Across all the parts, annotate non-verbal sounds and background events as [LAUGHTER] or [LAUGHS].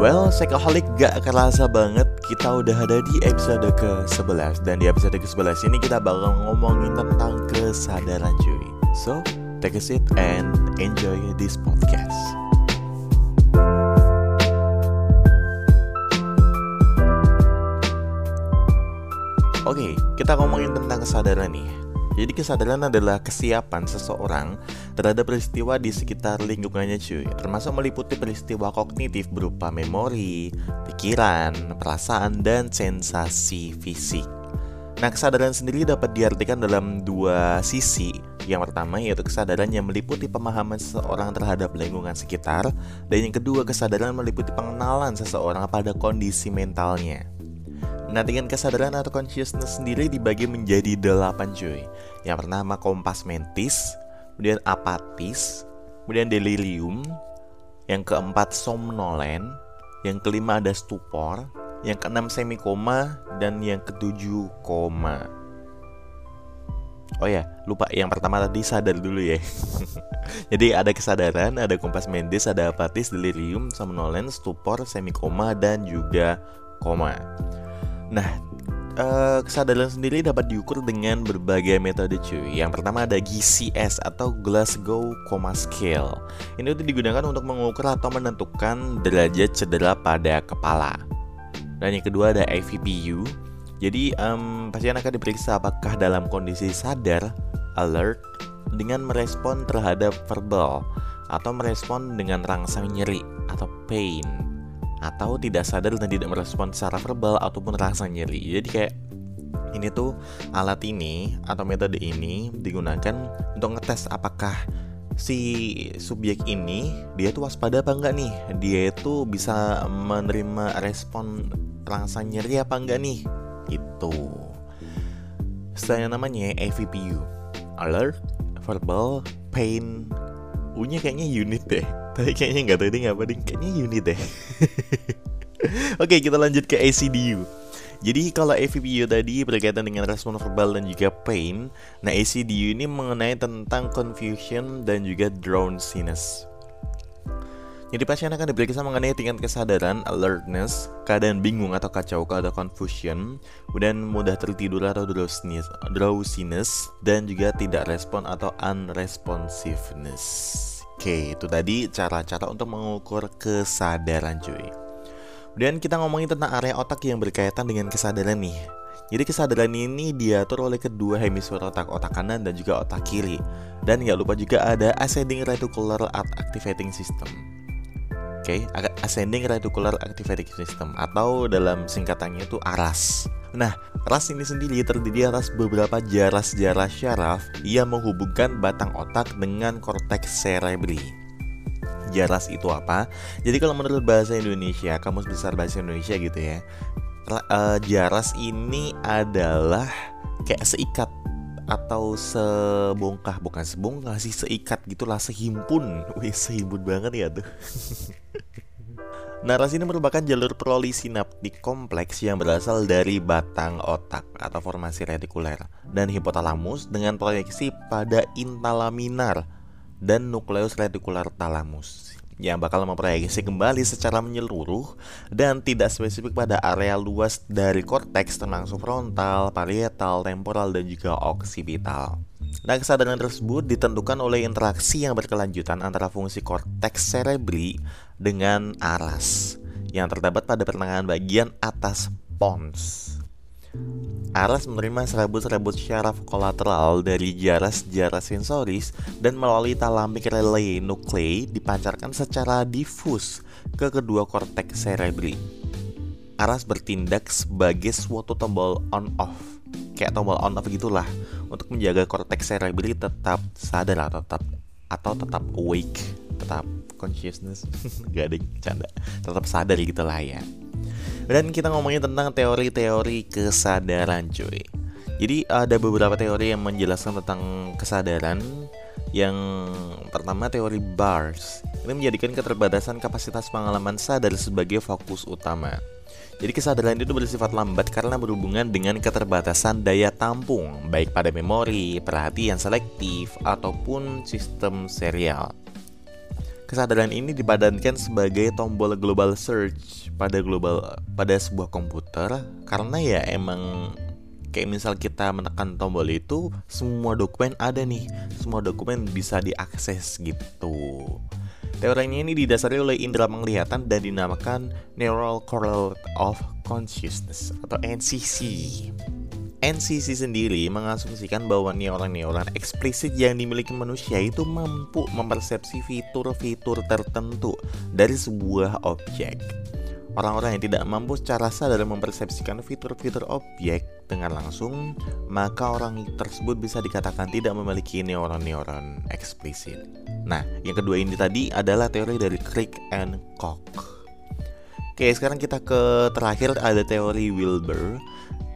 Well, Sekoholik gak kerasa banget. Kita udah ada di episode ke-11 Dan di episode ke-11 ini kita bakal ngomongin tentang kesadaran cuy. So, take a seat and enjoy this podcast. Oke, kita ngomongin tentang kesadaran nih jadi kesadaran adalah kesiapan seseorang terhadap peristiwa di sekitar lingkungannya cuy. Termasuk meliputi peristiwa kognitif berupa memori, pikiran, perasaan, dan sensasi fisik. Nah kesadaran sendiri dapat diartikan dalam dua sisi. Yang pertama yaitu kesadaran yang meliputi pemahaman seseorang terhadap lingkungan sekitar Dan yang kedua kesadaran meliputi pengenalan seseorang pada kondisi mentalnya Nah dengan kesadaran atau consciousness sendiri dibagi menjadi delapan cuy Yang pertama kompas mentis Kemudian apatis Kemudian delirium Yang keempat somnolen Yang kelima ada stupor Yang keenam semikoma Dan yang ketujuh koma Oh ya, lupa yang pertama tadi sadar dulu ya. [LAUGHS] Jadi ada kesadaran, ada kompas mentis, ada apatis, delirium, somnolen, stupor, semikoma dan juga koma. Nah, uh, kesadaran sendiri dapat diukur dengan berbagai metode cuy. Yang pertama ada GCS atau Glasgow Coma Scale. Ini itu digunakan untuk mengukur atau menentukan derajat cedera pada kepala. Dan yang kedua ada AVPU. Jadi um, pasien akan diperiksa apakah dalam kondisi sadar, alert, dengan merespon terhadap verbal atau merespon dengan rangsang nyeri atau pain atau tidak sadar dan tidak merespon secara verbal ataupun rasa nyeri. Jadi kayak ini tuh alat ini atau metode ini digunakan untuk ngetes apakah si subjek ini dia tuh waspada apa enggak nih? Dia itu bisa menerima respon rasa nyeri apa enggak nih? Itu saya namanya AVPU alert verbal pain U-nya kayaknya unit deh Tapi kayaknya nggak tahu deh apa deh Kayaknya unit deh. Oke kita lanjut ke ACDU jadi kalau AVPU tadi berkaitan dengan respon verbal dan juga pain Nah ACDU ini mengenai tentang confusion dan juga drowsiness. Jadi pasien akan diperiksa mengenai tingkat kesadaran, alertness, keadaan bingung atau kacau atau confusion, kemudian mudah tertidur atau drowsiness, drowsiness dan juga tidak respon atau unresponsiveness. Oke, itu tadi cara-cara untuk mengukur kesadaran cuy. Kemudian kita ngomongin tentang area otak yang berkaitan dengan kesadaran nih. Jadi kesadaran ini diatur oleh kedua hemisfer otak, otak kanan dan juga otak kiri. Dan nggak lupa juga ada ascending reticular activating system. Oke, okay, ascending reticular activating system atau dalam singkatannya itu ARAS. Nah, ras ini sendiri terdiri atas beberapa jaras-jaras syaraf yang menghubungkan batang otak dengan korteks cerebri jaras itu apa. Jadi kalau menurut bahasa Indonesia, kamus besar bahasa Indonesia gitu ya. Uh, jaras ini adalah kayak seikat atau sebongkah bukan sebongkah sih seikat gitulah sehimpun wih sehimpun banget ya tuh [LAUGHS] Narasi ini merupakan jalur prolisinaptik kompleks yang berasal dari batang otak atau formasi retikuler dan hipotalamus dengan proyeksi pada intalaminar dan nukleus retikular talamus yang bakal memproyeksi kembali secara menyeluruh dan tidak spesifik pada area luas dari korteks termasuk frontal, parietal, temporal, dan juga oksipital. Nah, kesadaran tersebut ditentukan oleh interaksi yang berkelanjutan antara fungsi korteks cerebri dengan aras yang terdapat pada pertengahan bagian atas pons. Aras menerima serabut-serabut syaraf kolateral dari jaras-jaras sensoris dan melalui thalamic relay nuclei dipancarkan secara difus ke kedua korteks cerebri. Aras bertindak sebagai suatu tombol on-off, kayak tombol on-off gitulah, untuk menjaga korteks cerebri tetap sadar atau tetap atau tetap awake, tetap consciousness, [LAUGHS] ada canda, tetap sadar gitu lah ya. Dan kita ngomongin tentang teori-teori kesadaran cuy. Jadi ada beberapa teori yang menjelaskan tentang kesadaran. Yang pertama teori BARS Ini menjadikan keterbatasan kapasitas pengalaman sadar sebagai fokus utama. Jadi kesadaran itu bersifat lambat karena berhubungan dengan keterbatasan daya tampung Baik pada memori, perhatian selektif, ataupun sistem serial Kesadaran ini dipadankan sebagai tombol global search pada global pada sebuah komputer. Karena ya emang kayak misal kita menekan tombol itu semua dokumen ada nih. Semua dokumen bisa diakses gitu. Teorinya ini didasari oleh indera penglihatan dan dinamakan Neural Correlate of Consciousness atau NCC. NCC sendiri mengasumsikan bahwa neuron-neuron eksplisit yang dimiliki manusia itu mampu mempersepsi fitur-fitur tertentu dari sebuah objek. Orang-orang yang tidak mampu secara sadar mempersepsikan fitur-fitur objek dengan langsung, maka orang tersebut bisa dikatakan tidak memiliki neuron-neuron eksplisit. Nah, yang kedua ini tadi adalah teori dari Crick and Koch. Oke, sekarang kita ke terakhir ada teori Wilber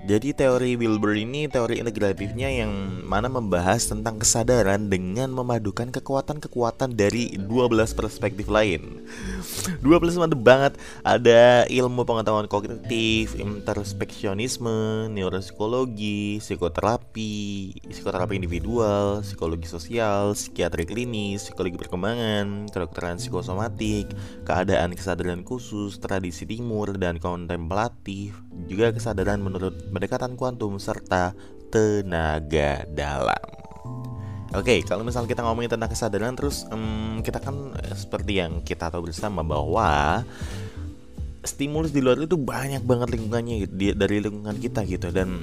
jadi teori Wilber ini teori integratifnya yang mana membahas tentang kesadaran dengan memadukan kekuatan-kekuatan dari 12 perspektif lain. 12 mantep banget. Ada ilmu pengetahuan kognitif, introspeksionisme, neuropsikologi, psikoterapi, psikoterapi individual, psikologi sosial, psikiatri klinis, psikologi perkembangan, kedokteran psikosomatik, keadaan kesadaran khusus, tradisi timur dan kontemplatif, juga kesadaran menurut pendekatan kuantum, serta tenaga dalam. Oke, okay, kalau misalnya kita ngomongin tentang kesadaran, terus um, kita kan eh, seperti yang kita tahu bersama bahwa stimulus di luar itu banyak banget lingkungannya di, dari lingkungan kita gitu dan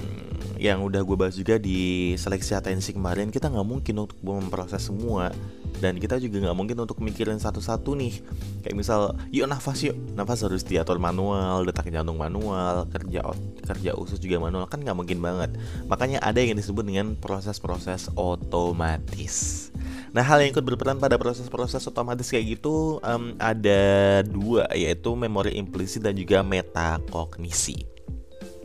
yang udah gue bahas juga di seleksi atensi kemarin kita nggak mungkin untuk memproses semua dan kita juga nggak mungkin untuk mikirin satu-satu nih. Kayak misal yuk nafas yuk. Nafas harus diatur manual detak jantung manual kerja kerja usus juga manual. Kan nggak mungkin banget. Makanya ada yang disebut dengan proses-proses otomatis. Nah, hal yang ikut berperan pada proses-proses otomatis kayak gitu um, ada dua, yaitu memori implisit dan juga metakognisi.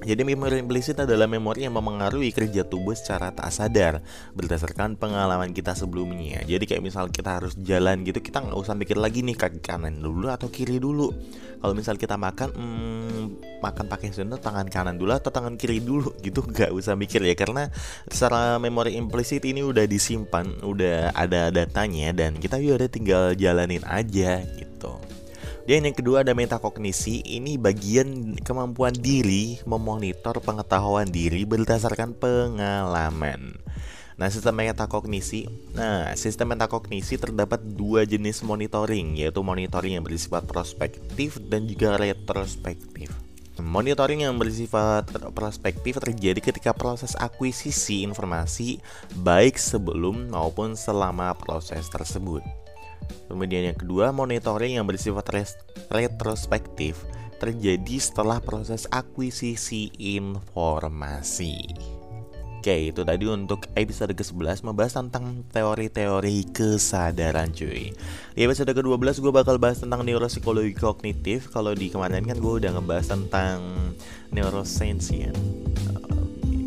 Jadi memori implisit adalah memori yang memengaruhi kerja tubuh secara tak sadar berdasarkan pengalaman kita sebelumnya. Jadi kayak misal kita harus jalan gitu, kita nggak usah mikir lagi nih kaki kanan dulu atau kiri dulu. Kalau misal kita makan, hmm, makan pakai sendok tangan kanan dulu atau tangan kiri dulu [LAUGHS] gitu, nggak usah mikir ya karena secara memori implisit ini udah disimpan, udah ada datanya dan kita udah tinggal jalanin aja gitu. Dan yang kedua ada metakognisi, ini bagian kemampuan diri memonitor pengetahuan diri berdasarkan pengalaman. Nah, sistem metakognisi. Nah, sistem metakognisi terdapat dua jenis monitoring, yaitu monitoring yang bersifat prospektif dan juga retrospektif. Monitoring yang bersifat prospektif terjadi ketika proses akuisisi informasi baik sebelum maupun selama proses tersebut. Kemudian yang kedua, monitoring yang bersifat retrospektif terjadi setelah proses akuisisi informasi. Oke, itu tadi untuk episode ke-11 membahas tentang teori-teori kesadaran cuy. Di episode ke-12 gue bakal bahas tentang neuropsikologi kognitif. Kalau di kemarin kan gue udah ngebahas tentang neuroscience ya.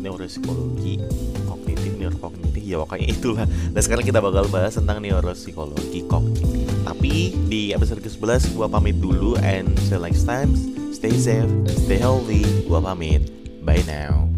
Neuropsikologi kognitif, neurokognitif ya pokoknya itulah. Nah sekarang kita bakal bahas tentang neuropsikologi kognitif. Tapi di episode ke-11 gue pamit dulu and see you next time Stay safe, stay healthy, gue pamit. Bye now